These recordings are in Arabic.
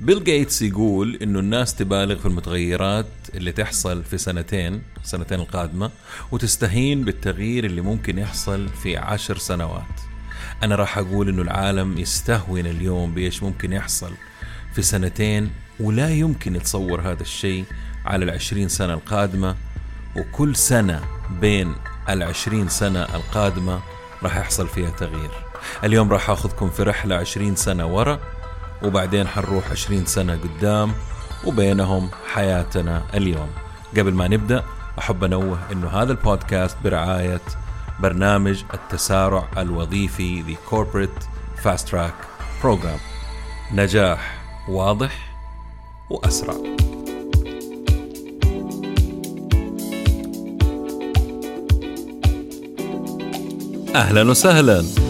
بيل جيتس يقول إنه الناس تبالغ في المتغيرات اللي تحصل في سنتين سنتين القادمة وتستهين بالتغيير اللي ممكن يحصل في عشر سنوات. أنا راح أقول إنه العالم يستهون اليوم بإيش ممكن يحصل في سنتين ولا يمكن يتصور هذا الشيء على العشرين سنة القادمة وكل سنة بين العشرين سنة القادمة راح يحصل فيها تغيير. اليوم راح أخذكم في رحلة عشرين سنة ورا وبعدين حنروح عشرين سنة قدام وبينهم حياتنا اليوم. قبل ما نبدأ أحب أنوه أنه هذا البودكاست برعاية برنامج التسارع الوظيفي The Corporate Fast Track Program. نجاح واضح وأسرع. أهلا وسهلا.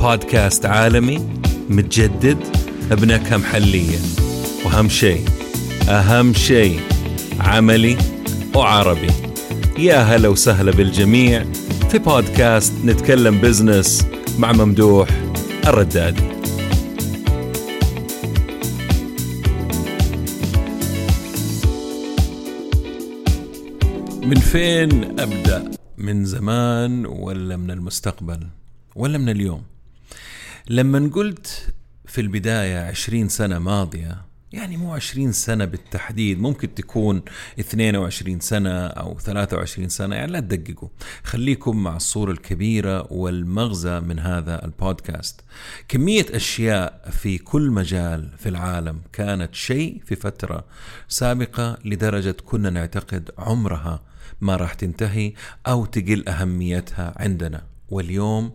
بودكاست عالمي متجدد بنكهة محلية وأهم شيء أهم شيء عملي وعربي. يا هلا وسهلا بالجميع في بودكاست نتكلم بزنس مع ممدوح الردادي من فين أبدأ؟ من زمان ولا من المستقبل؟ ولا من اليوم؟ لما قلت في البداية عشرين سنة ماضية يعني مو عشرين سنة بالتحديد ممكن تكون 22 سنة أو 23 سنة يعني لا تدققوا. خليكم مع الصورة الكبيرة والمغزى من هذا البودكاست. كمية أشياء في كل مجال في العالم كانت شيء في فترة سابقة لدرجة كنا نعتقد عمرها ما راح تنتهي أو تقل أهميتها عندنا. واليوم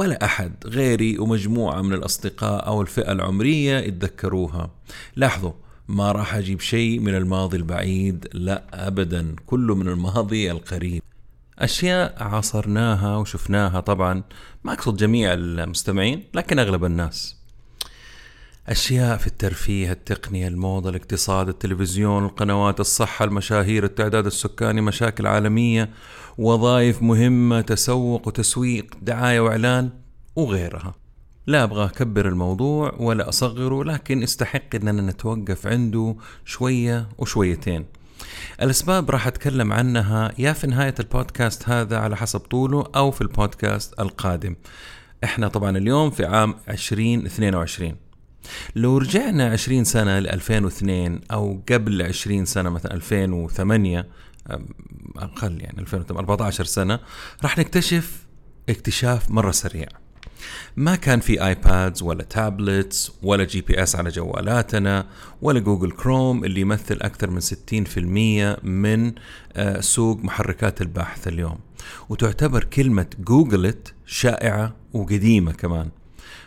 ولا أحد غيري ومجموعة من الأصدقاء أو الفئة العمرية يتذكروها. لاحظوا ما راح أجيب شيء من الماضي البعيد لا أبدا كله من الماضي القريب. أشياء عاصرناها وشفناها طبعا ما أقصد جميع المستمعين لكن أغلب الناس. أشياء في الترفيه التقنية الموضة الاقتصاد التلفزيون القنوات الصحة المشاهير التعداد السكاني مشاكل عالمية وظائف مهمة تسوق وتسويق دعاية وإعلان وغيرها. لا أبغى أكبر الموضوع ولا أصغره لكن استحق أننا نتوقف عنده شوية وشويتين. الأسباب راح أتكلم عنها يا في نهاية البودكاست هذا على حسب طوله أو في البودكاست القادم. إحنا طبعا اليوم في عام 2022 لو رجعنا 20 سنة ل 2002 أو قبل 20 سنة مثلا 2008 أقل يعني 2014 سنة راح نكتشف اكتشاف مرة سريع. ما كان في iPads ولا tablets ولا GPS على جوالاتنا ولا Google Chrome اللي يمثل أكثر من 60% من آه، سوق محركات البحث اليوم. وتعتبر كلمة جوجلت شائعة وقديمة كمان.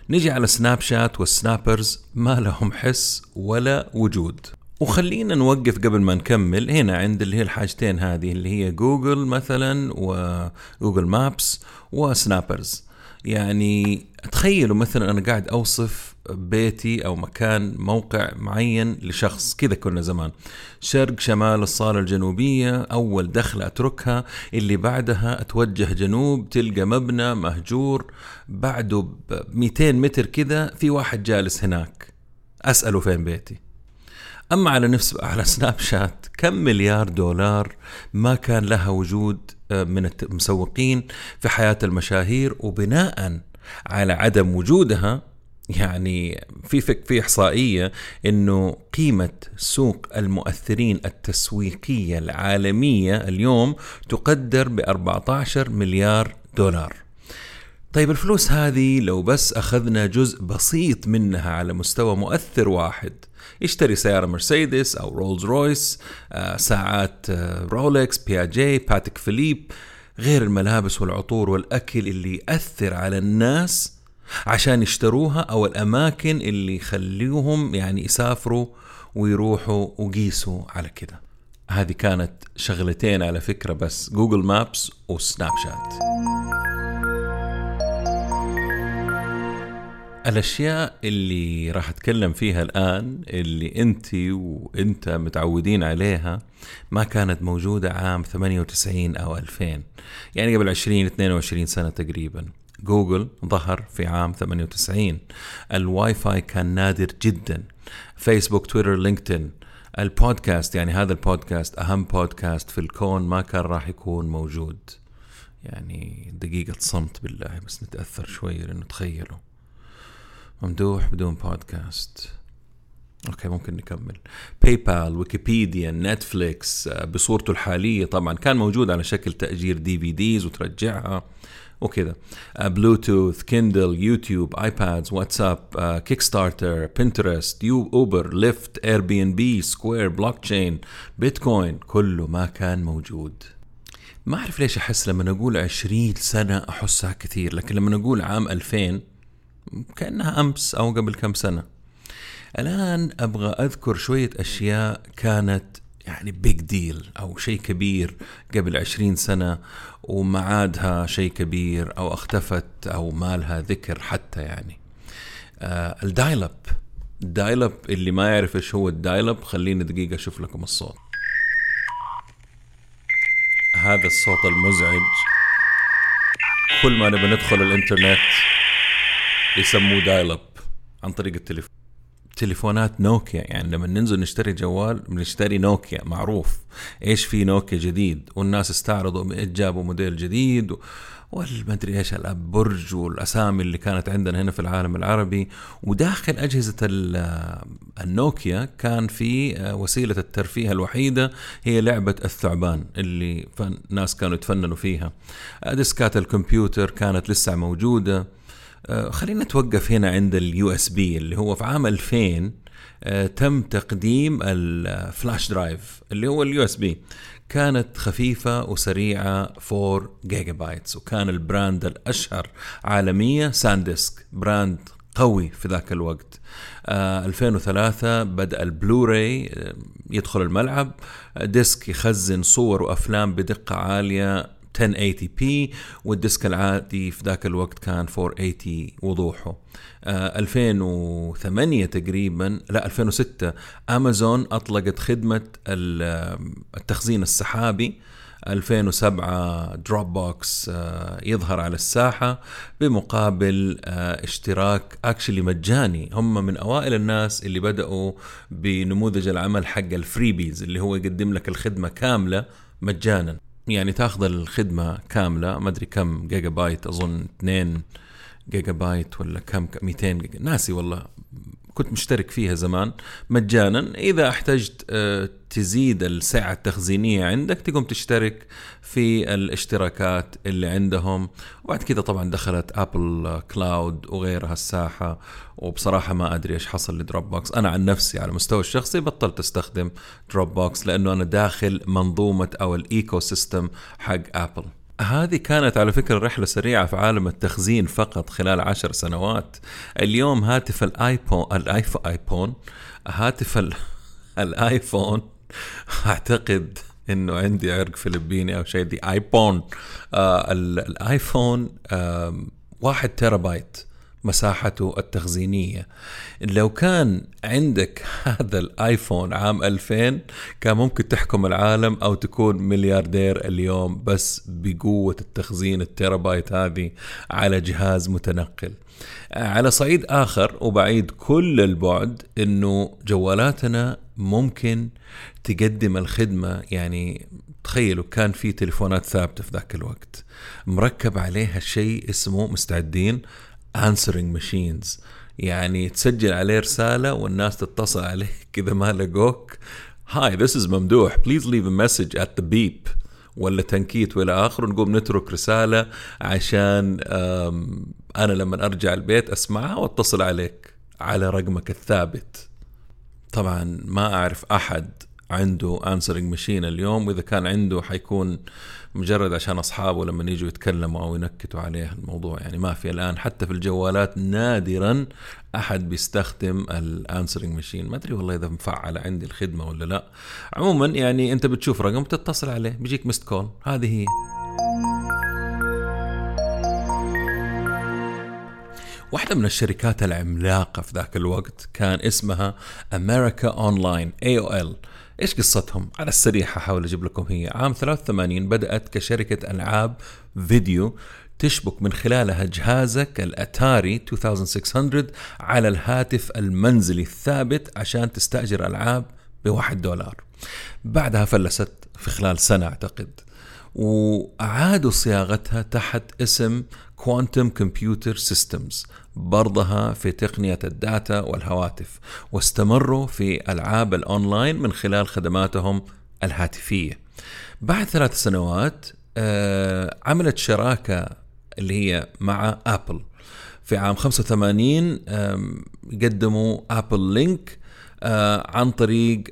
نجي على سناب شات وال snappers ما لهم حس ولا وجود. وخلينا نوقف قبل ما نكمل. هنا عند اللي هي الحاجتين هذه اللي هي جوجل مثلا و Google Maps و snappers يعني تخيلوا مثلا أنا قاعد أوصف بيتي أو مكان موقع معين لشخص. كذا كنا زمان. شرق شمال الصالة الجنوبية أول دخلة أتركها. اللي بعدها أتوجه جنوب تلقى مبنى مهجور. بعده ب 200 متر كذا في واحد جالس هناك. أسأله فين بيتي. أما على نفس على سناب شات كم مليار دولار ما كان لها وجود آه، من المسوقين في حياة المشاهير وبناء على عدم وجودها يعني في فك في إحصائية إنه قيمة سوق المؤثرين التسويقية العالمية اليوم تقدر ب 14 مليار دولار. طيب الفلوس هذه لو بس أخذنا جزء بسيط منها على مستوى مؤثر واحد يشتري سيارة مرسيدس أو رولز رويس آه، ساعات آه، رولكس بياجي باتيك فيليب غير الملابس والعطور والأكل اللي يأثر على الناس عشان يشتروها أو الأماكن اللي يخليهم يعني يسافروا ويروحوا وقيسوا على كده. هذه كانت شغلتين على فكرة بس جوجل مابس وسناب شات الأشياء اللي راح أتكلم فيها الآن اللي أنت وأنت متعودين عليها ما كانت موجودة عام 98 أو 2000 يعني قبل 20 22 سنة تقريبا. جوجل ظهر في عام 98 الواي فاي كان نادر جدا. فيسبوك تويتر LinkedIn. البودكاست يعني هذا البودكاست أهم بودكاست في الكون ما كان راح يكون موجود. يعني دقيقة صمت بالله بس نتأثر شوي لأنه تخيلوا. ممدوح بدون بودكاست. okay ممكن نكمل. PayPal ويكيبيديا نتفليكس بصورته الحالية طبعا كان موجود على شكل تأجير DVDs وترجعها وكذا. بلوتوث Kindle يوتيوب iPads واتساب Kickstarter Pinterest Uber Lyft Airbnb Square blockchain بيتكوين كله ما كان موجود. ما أعرف ليش أحس لما أقول 20 سنة أحسها كثير لكن لما أقول عام 2000 كأنها أمس أو قبل كم سنة. الآن أبغى أذكر شوية أشياء كانت يعني big deal أو شيء كبير قبل عشرين سنة وما عادها شيء كبير أو اختفت أو ما لها ذكر حتى يعني. آه ال dial-up ال dial-up اللي ما يعرف إيش هو ال dial-up خليني دقيقة أشوف لكم الصوت. هذا الصوت المزعج. كل ما نبي ندخل الإنترنت يسموه dial-up عن طريق التليفون تليفونات نوكيا. يعني لما ننزل نشتري جوال بنشتري نوكيا معروف. إيش في نوكيا جديد؟ والناس استعرضوا جابوا موديل جديد؟ و... والمدري إيش البرج والأسامي اللي كانت عندنا هنا في العالم العربي. وداخل أجهزة النوكيا كان في وسيلة الترفيه الوحيدة هي لعبة الثعبان اللي الناس كانوا يتفننوا فيها. ديسكات الكمبيوتر كانت لسه موجودة. آه، خلينا نتوقف هنا عند ال USB اللي هو في عام 2000 آه، تم تقديم ال flash drive اللي هو ال USB كانت خفيفة وسريعة 4 gigabytes وكان ال brand الأشهر عالميا سانديسك brand قوي في ذاك الوقت. آه 2003 بدأ البلوراي يدخل الملعب. disc يخزن صور وأفلام بدقة عالية. 1080p وال disc العادي في ذاك الوقت كان 480 وضوحه. آه 2008 تقريبا لا 2006 امازون أطلقت خدمة التخزين السحابي. 2007 دروب بوكس يظهر على الساحة بمقابل آه، اشتراك actually مجاني. هم من أوائل الناس اللي بدأوا بنموذج العمل حق ال freebies اللي هو يقدم لك الخدمة كاملة مجانا. يعني تاخذ الخدمة كاملة. ما أدري كم جيجا بايت أظن 2 جيجا بايت ولا كم 200 جيجا ناسي والله. كنت مشترك فيها زمان مجانا. إذا احتجت آه، تزيد السعة التخزينية عندك تقوم تشترك في الاشتراكات اللي عندهم. وبعد كذا طبعا دخلت ابل كلاود وغيرها الساحة. وبصراحة ما أدري إيش حصل لدروب بوكس أنا عن نفسي على المستوى الشخصي بطلت أستخدم دروب بوكس لأنه أنا داخل منظومة أو ال ecosystem حق ابل هذه كانت على فكرة رحلة سريعة في عالم التخزين فقط خلال عشر سنوات. اليوم هاتف الايفون الايفون ايفون هاتف الايفون أعتقد إنه عندي عرق فلبيني أو شيء the iPhone آه الايفون آه واحد تيرا بايت مساحته التخزينية. لو كان عندك هذا الآيفون عام 2000 كان ممكن تحكم العالم أو تكون ملياردير اليوم بس بقوة التخزين التيرابايت هذه على جهاز متنقل. على صعيد آخر وبعيد كل البعد إنه جوالاتنا ممكن تقدم الخدمة. يعني تخيلوا كان في تليفونات ثابتة في ذاك الوقت. مركب عليها شيء اسمه مستعدين answering machines. يعني تسجل عليه رسالة والناس تتصل عليك كذا ما لقوك. هاي this is ممدوح. Please leave a message at the beep. ولا تنكيت والى اخره نقوم نترك رسالة عشان أنا لما أرجع البيت أسمعها وأتصل عليك على رقمك الثابت. طبعا ما أعرف أحد عنده انسرنج ماشين اليوم. وإذا كان عنده حيكون مجرد عشان أصحابه لما يجوا يتكلموا أو ينكتوا عليه الموضوع. يعني ما في الآن حتى في الجوالات نادرا أحد بيستخدم ال answering machine ما أدري والله إذا مفعله عندي الخدمة ولا لا. عموما يعني أنت بتشوف رقم تتصل عليه بيجيك missed call هذه هي. واحدة من الشركات العملاقة في ذاك الوقت كان اسمها أمريكا أونلاين AOL إيش قصتهم؟ على السريع حاول أجيب لكم هي. عام 83 بدأت كشركة ألعاب فيديو تشبك من خلالها جهازك الأتاري 2600 على الهاتف المنزلي الثابت عشان تستأجر ألعاب بواحد دولار. بعدها فلست في خلال سنة أعتقد. وأعادوا صياغتها تحت اسم Quantum Computer Systems برضها في تقنية ال data والهواتف واستمروا في ألعاب الأونلاين من خلال خدماتهم الهاتفية. بعد ثلاث سنوات آه، عملت شراكة اللي هي مع أبل في عام 85 قدموا AppleLink عن طريق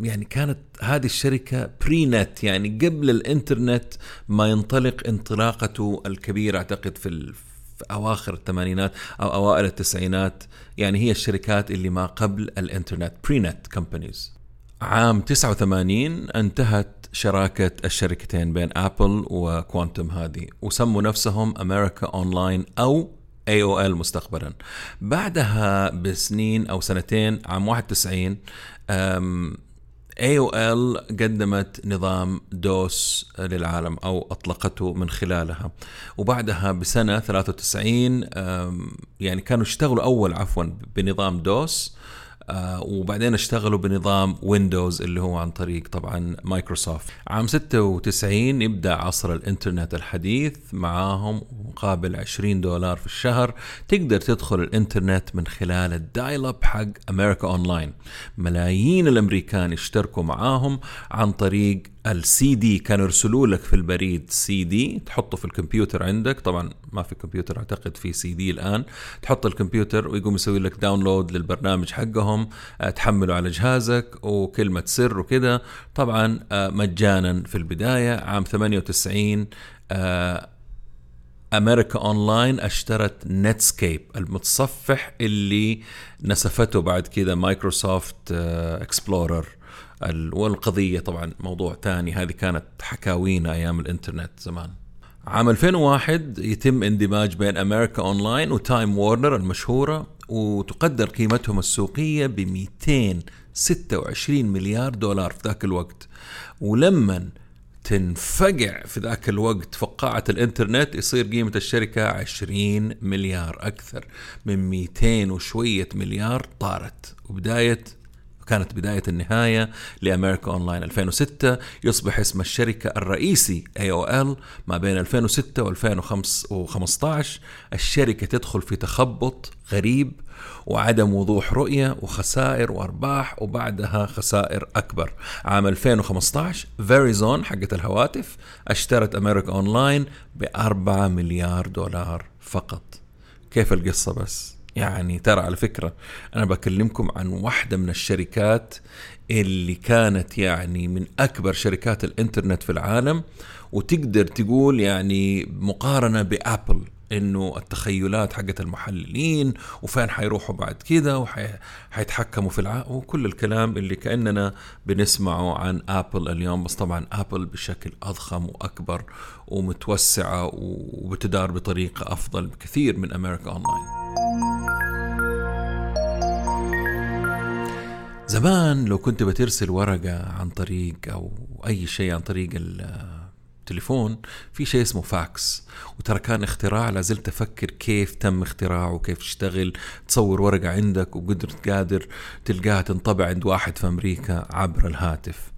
يعني كانت هذه الشركة pre-net يعني قبل الإنترنت ما ينطلق انطلاقته الكبيرة أعتقد في في أواخر الثمانينات أو أوائل التسعينات. يعني هي الشركات اللي ما قبل الإنترنت pre-net companies عام 89 انتهت شراكة الشركتين بين ابل وكوانتم هذه وسموا نفسهم أمريكا اونلاين أو AOL مستقبلا. بعدها بسنين أو سنتين عام 91 AOL قدمت نظام دوس للعالم أو أطلقته من خلالها. وبعدها بسنة 93 يعني كانوا اشتغلوا أول عفوا بنظام دوس. وبعدين اشتغلوا بنظام ويندوز اللي هو عن طريق طبعا مايكروسوفت عام 96 يبدأ عصر الإنترنت الحديث معاهم مقابل 20 دولار في الشهر. تقدر تدخل الإنترنت من خلال ال dial-up حق أمريكا اونلاين ملايين الأمريكان اشتركوا معاهم عن طريق السي دي كانوا يرسلوا لك في البريد سي دي تحطه في الكمبيوتر عندك. طبعا ما في كمبيوتر أعتقد في سي دي الآن. تحط الكمبيوتر ويقوم يسوي لك download للبرنامج حقهم آه، تحمله على جهازك وكلمة سر وكذا. طبعا آه، مجانا في البداية عام 98 أمريكا أونلاين اشترت نتسكيب المتصفح اللي نسفته بعد كذا مايكروسوفت إكسبلورر. والقضية طبعا موضوع ثاني هذه كانت حكاوينا أيام الإنترنت زمان. عام 2001 يتم اندماج بين أمريكا أونلاين وتايم وورنر المشهورة وتقدر قيمتهم السوقية ب 226 مليار دولار في ذاك الوقت. ولما تنفقع في ذاك الوقت فقاعة الإنترنت يصير قيمة الشركة 20 مليار أكثر من 200 وشوية مليار طارت. وبداية كانت بداية النهاية لأمريكا أونلاين 2006 يصبح اسم الشركة الرئيسي AOL ما بين 2006 و 2015 الشركة تدخل في تخبط غريب وعدم وضوح رؤية وخسائر وأرباح وبعدها خسائر أكبر. عام 2015 فيريزون حقة الهواتف اشترت أمريكا أونلاين ب 4 مليار دولار فقط. كيف القصة بس؟ يعني ترى على فكرة أنا بكلمكم عن واحدة من الشركات اللي كانت يعني من أكبر شركات الإنترنت في العالم وتقدر تقول يعني مقارنة بأبل إنه التخيلات حقت المحللين وفين حيروحوا بعد كذا وحيتحكموا في الع... وكل الكلام اللي كأننا بنسمعه عن أبل اليوم بس طبعا أبل بشكل أضخم وأكبر ومتوسعة وبتدار بطريقة أفضل بكثير من أمريكا أونلاين. زمان لو كنت بترسل ورقة عن طريق أو أي شيء عن طريق التليفون في شيء اسمه فاكس وترى كان اختراع لازلت أفكر كيف تم اختراعه وكيف تشتغل تصور ورقة عندك وقدرت قادر تلقاها تنطبع عند واحد في أمريكا عبر الهاتف.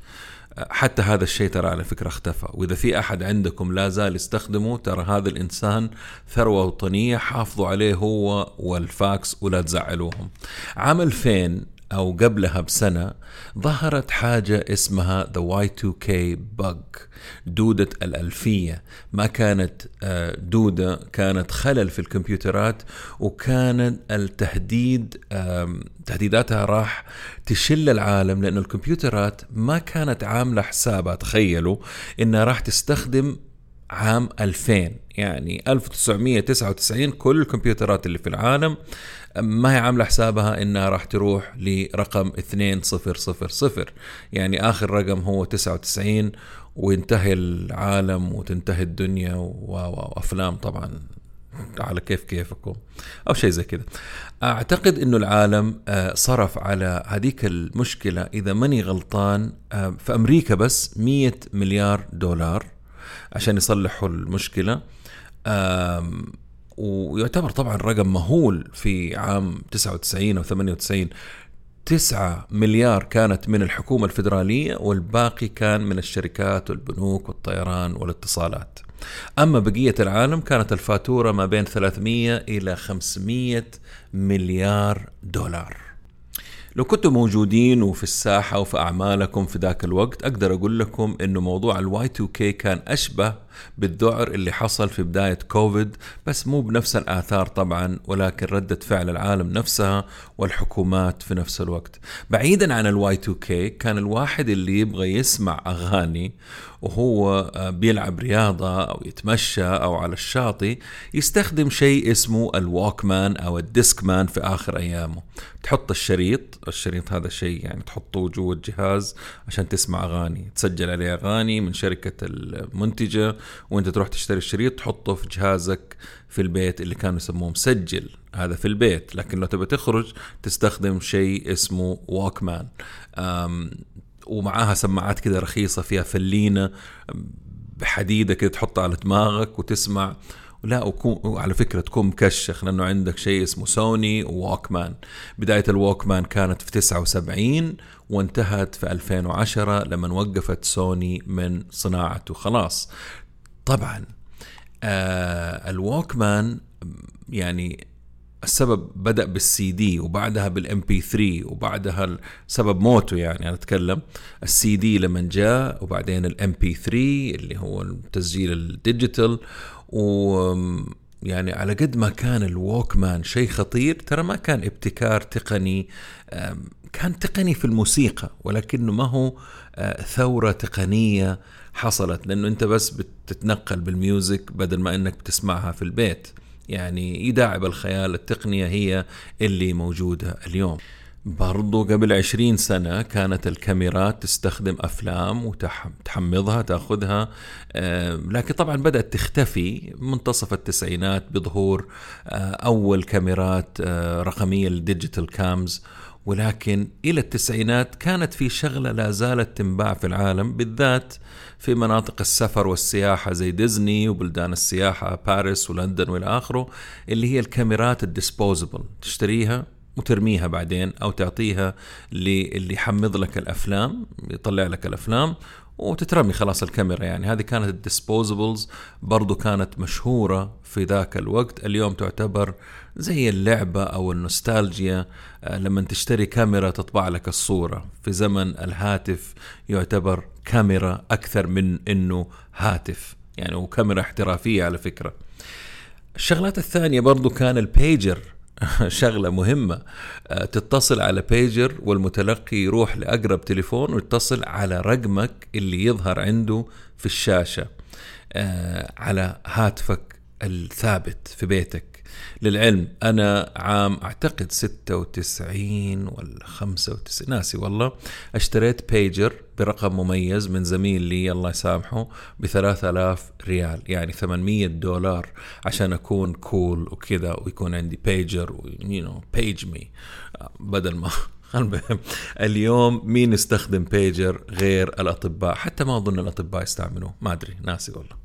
حتى هذا الشيء ترى على فكرة اختفى. وإذا في أحد عندكم لا زال يستخدمه ترى هذا الإنسان ثروة وطنية حافظوا عليه هو والفاكس ولا تزعلوهم. عام 2000 أو قبلها بسنة ظهرت حاجة اسمها the Y2K bug دودة الألفية. ما كانت آه، دودة كانت خلل في الكمبيوترات وكانت التهديد تهديداتها راح تشل العالم لأن الكمبيوترات ما كانت عاملة حسابها تخيلوا إنها راح تستخدم عام 2000 يعني 1999 كل الكمبيوترات اللي في العالم ما هي عاملة حسابها إنها راح تروح لرقم 2000 يعني آخر رقم هو 99 وينتهي العالم وتنتهي الدنيا. وافلام طبعا على كيف كيفكم أو شيء زي كذا. أعتقد إنه العالم آه، صرف على هذيك المشكلة إذا ماني غلطان آه، في أمريكا بس 100 مليار دولار عشان يصلحوا المشكلة. ويعتبر طبعا رقم مهول في عام 99 أو 98 9 مليار كانت من الحكومة الفيدرالية والباقي كان من الشركات والبنوك والطيران والاتصالات. أما بقية العالم كانت الفاتورة ما بين 300 إلى 500 مليار دولار. لو كنتوا موجودين وفي الساحة وفي أعمالكم في ذاك الوقت أقدر أقول لكم أنه موضوع الواي 2 كي كان أشبه بالذعر اللي حصل في بداية كوفيد بس مو بنفس الآثار طبعا ولكن ردة فعل العالم نفسها والحكومات في نفس الوقت. بعيدا عن ال Y2K كان الواحد اللي يبغى يسمع أغاني وهو آه، بيلعب رياضة أو يتمشى أو على الشاطئ يستخدم شيء اسمه ال Walkman أو ال Discman في آخر أيامه. تحط الشريط الشريط هذا شيء يعني تحطه جوا الجهاز عشان تسمع أغاني. تسجل عليه أغاني من شركة المنتجة وانت تروح تشتري الشريط تحطه في جهازك في البيت اللي كانوا يسموه مسجل. هذا في البيت. لكن لو تبي تخرج تستخدم شيء اسمه ووكمان ومعاها سماعات كده رخيصة فيها فلينة بحديدة كده تحطها على دماغك وتسمع. لا وكون على فكرة تكون مكشخ لأنه عندك شيء اسمه سوني ووكمان بداية ال Walkman كانت في 79 وانتهت في 2010 لما وقفت سوني من صناعته. خلاص. طبعا آه ال Walkman يعني السبب بدأ بالسي دي وبعدها بال MP3 وبعدها سبب موته يعني أنا أتكلم. السي دي لما جاء وبعدين ال MP3 اللي هو التسجيل ال digital. و يعني على قد ما كان الووكمان شيء خطير ترى ما كان ابتكار تقني كان تقني في الموسيقى ولكنه ما هو آه، ثورة تقنية حصلت لأنه أنت بس بتتنقل بالميوزك بدل ما أنك بتسمعها في البيت. يعني يداعب الخيال التقنية هي اللي موجودة اليوم. برضو قبل عشرين سنة كانت الكاميرات تستخدم أفلام وتحمضها تأخذها آه، لكن طبعا بدأت تختفي منتصف التسعينات بظهور آه، أول كاميرات آه، رقمية ال digital cams. ولكن إلى التسعينات كانت في شغلة لا زالت تنباع في العالم بالذات في مناطق السفر والسياحة زي ديزني وبلدان السياحة باريس ولندن والى آخره اللي هي الكاميرات ال disposable. تشتريها وترميها بعدين أو تعطيها اللي يحمض لك الأفلام يطلع لك الأفلام وتترمي خلاص الكاميرا يعني. هذه كانت ال disposables برضو كانت مشهورة في ذاك الوقت. اليوم تعتبر زي اللعبة أو النوستالجيا آه، لما تشتري كاميرا تطبع لك الصورة. في زمن الهاتف يعتبر كاميرا أكثر من أنه هاتف يعني وكاميرا احترافية على فكرة. الشغلات الثانية برضو كان البيجر شغلة مهمة. آه، تتصل على بيجر والمتلقي يروح لأقرب تليفون ويتصل على رقمك اللي يظهر عنده في الشاشة آه، على هاتفك الثابت في بيتك. للعلم أنا عام أعتقد 96 ولا 95 ناسي والله. اشتريت بيجر برقم مميز من زميل لي الله يسامحه ب 3000 ريال يعني 800 دولار عشان أكون cool وكذا ويكون عندي pager you know page me بدل ما اليوم مين يستخدم بيجر غير الأطباء؟ حتى ما أظن الأطباء يستعملوه ما أدري ناسي والله.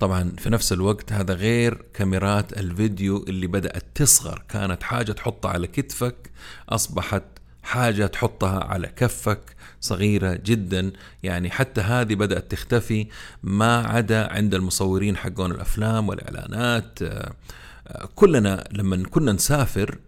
طبعا في نفس الوقت هذا غير كاميرات الفيديو اللي بدأت تصغر. كانت حاجة تحطها على كتفك أصبحت حاجة تحطها على كفك صغيرة جدا. يعني حتى هذه بدأت تختفي ما عدا عند المصورين حقون الأفلام والإعلانات كلنا لما كنا نسافر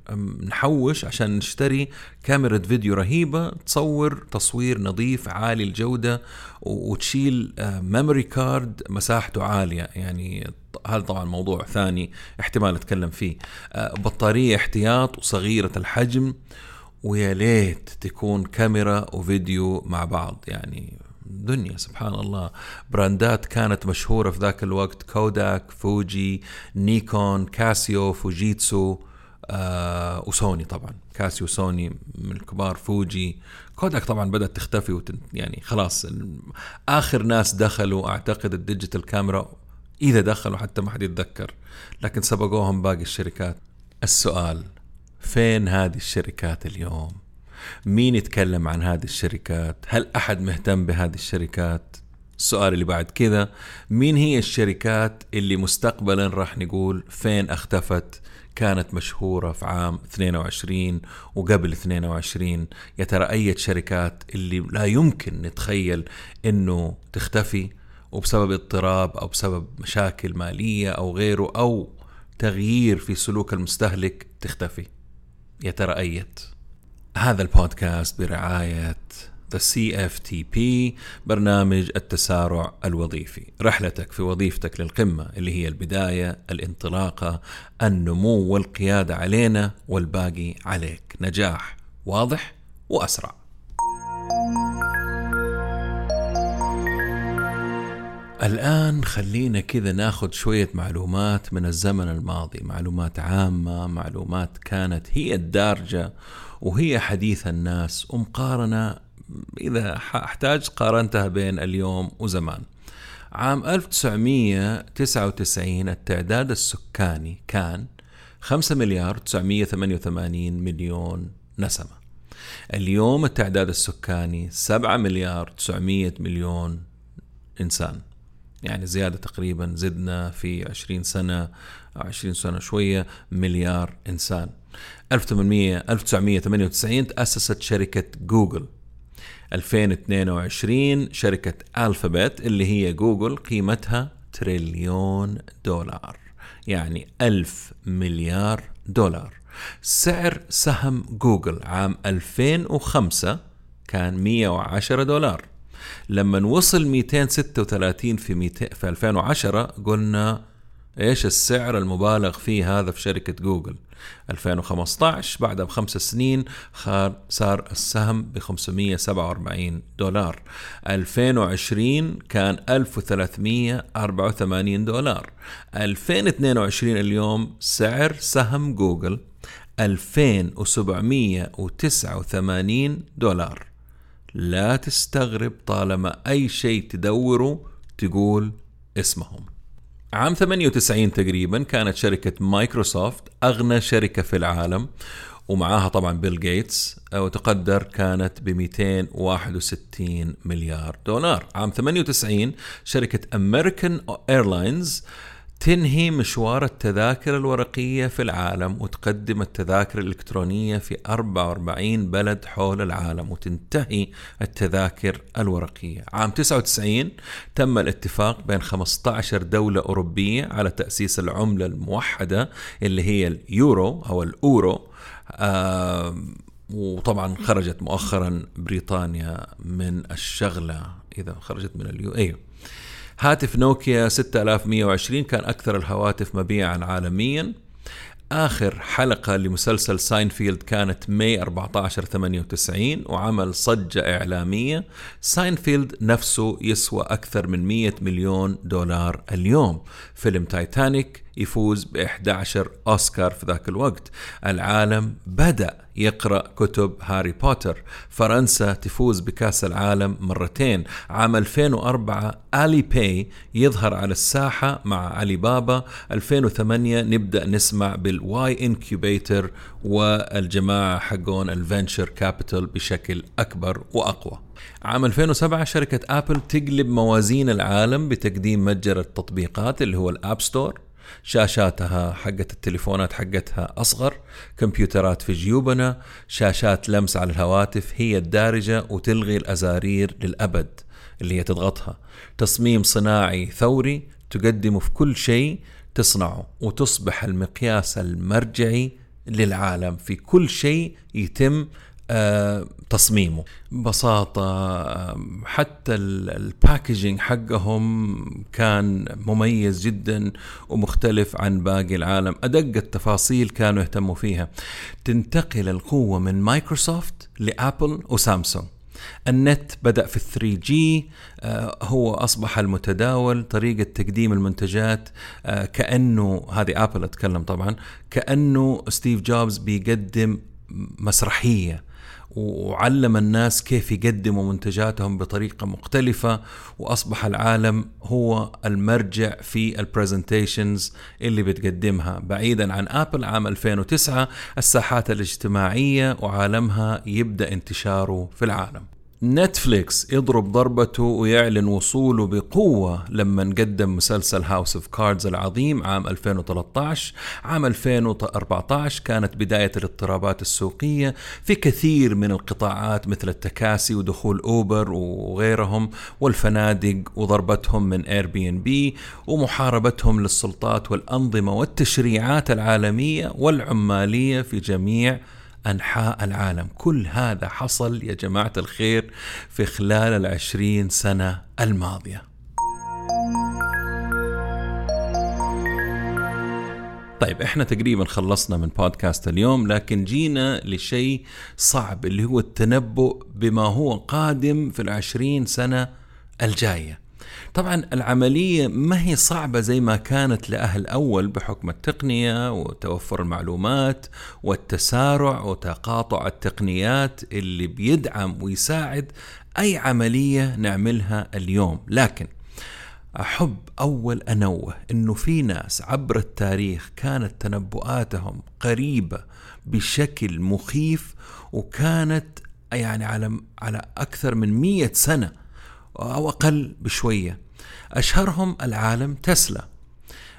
نحوش عشان نشتري كاميرا فيديو رهيبة تصور تصوير نظيف عالي الجودة وتشيل memory card مساحته عالية. يعني هذا طبعا موضوع ثاني احتمال أتكلم فيه. بطارية احتياط وصغيرة الحجم ويا ليت تكون كاميرا وفيديو مع بعض. يعني دنيا سبحان الله brand ات كانت مشهورة في ذاك الوقت كوداك فوجي نيكون كاسيو فوجيتسو آه وسوني طبعا. كاسيو سوني من الكبار فوجي كوداك طبعا بدأت تختفي وتن يعني خلاص آخر ناس دخلوا أعتقد ال digital camera إذا دخلوا حتى ما حد يتذكر. لكن سبقوهم باقي الشركات. السؤال فين هذه الشركات اليوم؟ مين يتكلم عن هذه الشركات؟ هل أحد مهتم بهذه الشركات؟ السؤال اللي بعد كذا مين هي الشركات اللي مستقبلا راح نقول فين اختفت كانت مشهورة في عام 22 وقبل 22 يا ترى أي شركات اللي لا يمكن نتخيل أنه تختفي وبسبب اضطراب أو بسبب مشاكل مالية أو غيره أو تغيير في سلوك المستهلك تختفي؟ يا ترى أيت؟ هذا البودكاست برعاية The CFTP برنامج التسارع الوظيفي. رحلتك في وظيفتك للقمة اللي هي البداية الانطلاقة النمو والقيادة علينا والباقي عليك. نجاح واضح وأسرع. الآن خلينا كذا ناخذ شوية معلومات من الزمن الماضي. معلومات عامة معلومات كانت هي الدارجة وهي حديث الناس ومقارنة إذا احتاج قارنتها بين اليوم وزمان. عام 1999 التعداد السكاني كان 5 مليار 988 مليون نسمة. اليوم التعداد السكاني 7 مليار 900 مليون إنسان. يعني زيادة تقريبا زدنا في 20 سنة 20 سنة شوية مليار إنسان. 1800 1998 تأسست شركة جوجل. 2022 شركة ألفابت اللي هي جوجل قيمتها تريليون دولار. يعني ألف مليار دولار. سعر سهم جوجل عام 2005 كان 110 دولار. لما وصل 236 في 200 في 2010 قلنا إيش السعر المبالغ فيه هذا في شركة جوجل؟ 2015 بعدها بخمس سنين صار السهم ب 547 دولار. 2020 كان 1384 دولار. 2022 اليوم سعر سهم جوجل 2789 دولار. لا تستغرب طالما أي شيء تدوره تقول اسمهم. عام 98 تقريبا كانت شركة مايكروسوفت أغنى شركة في العالم ومعاها طبعا بيل جيتس وتقدر كانت ب 261 مليار دولار. عام 98 شركة أمريكان ايرلاينز تنهي مشوار التذاكر الورقية في العالم وتقدم التذاكر الإلكترونية في 44 بلد حول العالم وتنتهي التذاكر الورقية. عام 99 تم الاتفاق بين 15 دولة أوروبية على تأسيس العملة الموحدة اللي هي اليورو أو الأورو. آه وطبعا خرجت مؤخرا بريطانيا من الشغلة. إذا خرجت من ال EU أيوه هاتف نوكيا 6120 كان أكثر الهواتف مبيعا عالميا. آخر حلقة لمسلسل ساينفيلد كانت May 14 98 وعمل صجة إعلامية. ساينفيلد نفسه يسوى أكثر من 100 مليون دولار اليوم. فيلم تايتانيك يفوز ب 11 أوسكار في ذاك الوقت. العالم بدأ يقرأ كتب هاري بوتر. فرنسا تفوز بكأس العالم مرتين. عام 2004 علي باي يظهر على الساحة مع علي بابا. 2008 نبدأ نسمع بال Y incubator والجماعة حقون ال venture capital بشكل أكبر وأقوى. عام 2007 شركة أبل تقلب موازين العالم بتقديم متجر التطبيقات اللي هو ال App Store. شاشاتها حقت التليفونات حقتها أصغر كمبيوترات في جيوبنا شاشات لمس على الهواتف هي الدارجة وتلغي الأزارير للأبد اللي هي تضغطها. تصميم صناعي ثوري تقدمه في كل شيء تصنعه وتصبح المقياس المرجعي للعالم في كل شيء يتم تصميمه. ببساطة آه، حتى ال packaging حقهم كان مميز جدا ومختلف عن باقي العالم. أدق التفاصيل كانوا يهتموا فيها. تنتقل القوة من مايكروسوفت لأبل وسامسونج. النت بدأ في 3G آه، هو أصبح المتداول طريقة تقديم المنتجات كأنه هذه أبل أتكلم طبعا كأنه ستيف جوبز بيقدم مسرحية. وعلم الناس كيف يقدموا منتجاتهم بطريقة مختلفة وأصبح العالم هو المرجع في ال presentations اللي بتقدمها. بعيدا عن ابل عام 2009 الساحات الاجتماعية وعالمها يبدأ انتشاره في العالم. نتفليكس يضرب ضربته ويعلن وصوله بقوة لما قدم مسلسل House of Cards العظيم عام 2013 عام 2014 كانت بداية الاضطرابات السوقية في كثير من القطاعات مثل التكاسي ودخول أوبر وغيرهم والفنادق وضربتهم من اير بي ان بي ومحاربتهم للسلطات والأنظمة والتشريعات العالمية والعمالية في جميع أنحاء العالم. كل هذا حصل يا جماعة الخير في خلال العشرين سنة الماضية. طيب إحنا تقريبا خلصنا من بودكاست اليوم لكن جينا لشيء صعب اللي هو التنبؤ بما هو قادم في العشرين سنة الجاية. طبعا العملية ما هي صعبة زي ما كانت لأهل أول بحكم التقنية وتوفر المعلومات والتسارع وتقاطع التقنيات اللي بيدعم ويساعد أي عملية نعملها اليوم. لكن أحب أول أنوه أنه في ناس عبر التاريخ كانت تنبؤاتهم قريبة بشكل مخيف وكانت يعني على على أكثر من مية سنة أو أقل بشوية. أشهرهم العالم تسلا.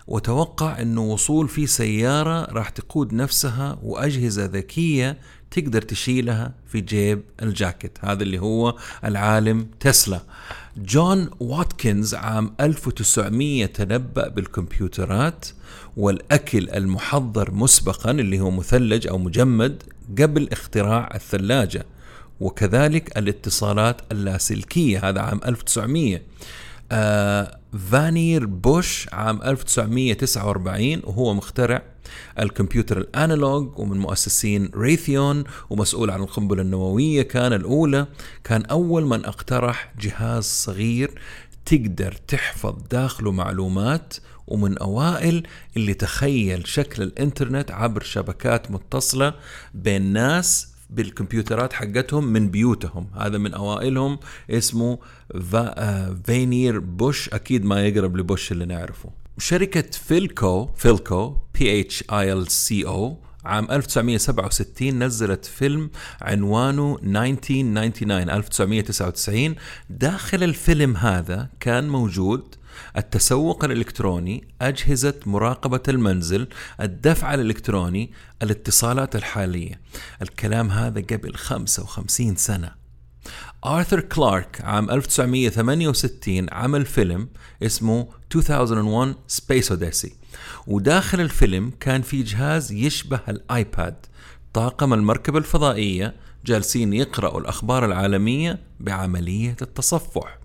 وتوقع أنه وصول في سيارة راح تقود نفسها وأجهزة ذكية تقدر تشيلها في جيب الجاكيت. هذا اللي هو العالم تسلا. جون واتكنز عام 1900 تنبأ بالكمبيوترات والأكل المحضر مسبقا اللي هو مثلج أو مجمد قبل اختراع الثلاجة. وكذلك الاتصالات اللاسلكية هذا عام 1900 آه فانير بوش عام 1949 وهو مخترع الكمبيوتر ال analog ومن مؤسسين ريثيون ومسؤول عن القنبلة النووية كان الأولى. كان أول من اقترح جهاز صغير تقدر تحفظ داخله معلومات ومن أوائل اللي تخيل شكل الإنترنت عبر شبكات متصلة بين ناس بالكمبيوترات حقتهم من بيوتهم. هذا من أوائلهم اسمه آه، فينير بوش أكيد ما يقرب لبوش اللي نعرفه. شركة فيلكو فيلكو P H I L C O عام 1967 نزلت فيلم عنوانه 1999 1999 داخل الفيلم هذا كان موجود التسوق الإلكتروني أجهزة مراقبة المنزل الدفع الإلكتروني الاتصالات الحالية. الكلام هذا قبل 55 سنة. آرثر كلارك عام 1968 عمل فيلم اسمه 2001 Space Odyssey وداخل الفيلم كان في جهاز يشبه الآيباد. طاقم المركبة الفضائية جالسين يقرأوا الأخبار العالمية بعملية التصفح.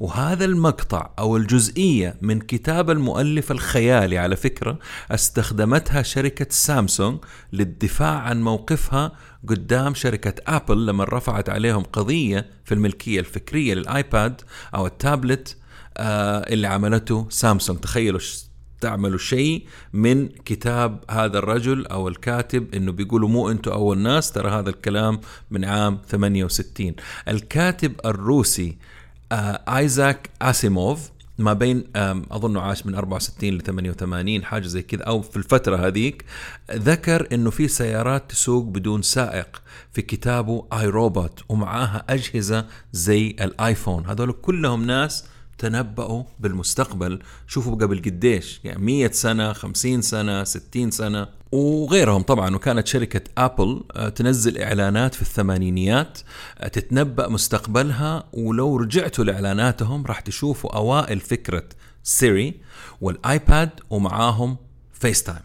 وهذا المقطع أو الجزئية من كتاب المؤلف الخيالي على فكرة استخدمتها شركة سامسونج للدفاع عن موقفها قدام شركة ابل لما رفعت عليهم قضية في الملكية الفكرية للآيباد أو التابلت آه اللي عملته سامسونج. تخيلوا تعملوا شيء من كتاب هذا الرجل أو الكاتب إنه بيقولوا مو أنتم أول ناس ترى هذا الكلام من عام 68 الكاتب الروسي آيزاك آسيموف ما بين أظنه عاش من 64 ل 88 حاجة زي كذا أو في الفترة هذيك ذكر إنه في سيارات تسوق بدون سائق في كتابه اي روبوت ومعاها أجهزة زي الايفون هذول كلهم ناس تنبأوا بالمستقبل. شوفوا قبل قديش يعني 100 سنة 50 سنة 60 سنة. وغيرهم طبعا وكانت شركة أبل آه، تنزل إعلانات في الثمانينيات آه، تتنبأ مستقبلها ولو رجعتوا لإعلاناتهم راح تشوفوا أوائل فكرة سيري والآيباد ومعاهم فيس تايم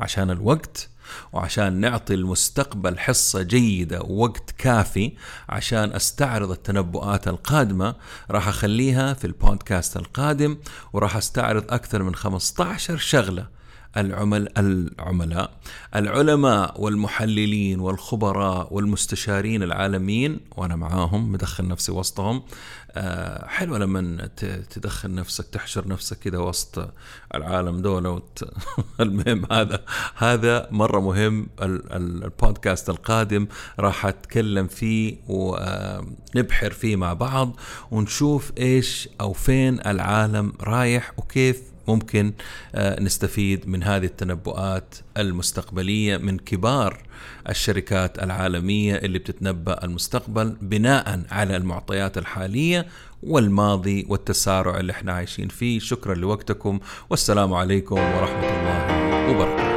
عشان الوقت وعشان نعطي المستقبل حصة جيدة ووقت كافي عشان أستعرض التنبؤات القادمة راح أخليها في البودكاست القادم وراح أستعرض أكثر من 15 شغلة العمل العملاء العلماء والمحللين والخبراء والمستشارين العالميين وأنا معاهم مدخل نفسي وسطهم آه، حلوة لما تدخل نفسك تحشر نفسك كده وسط العالم دول. المهم هذا هذا مرة مهم البودكاست القادم راح أتكلم فيه ونبحر فيه مع بعض ونشوف إيش أو فين العالم رايح وكيف ممكن آه، نستفيد من هذه التنبؤات المستقبلية من كبار الشركات العالمية اللي بتتنبأ المستقبل بناء على المعطيات الحالية والماضي والتسارع اللي إحنا عايشين فيه. شكرا لوقتكم والسلام عليكم ورحمة الله وبركاته.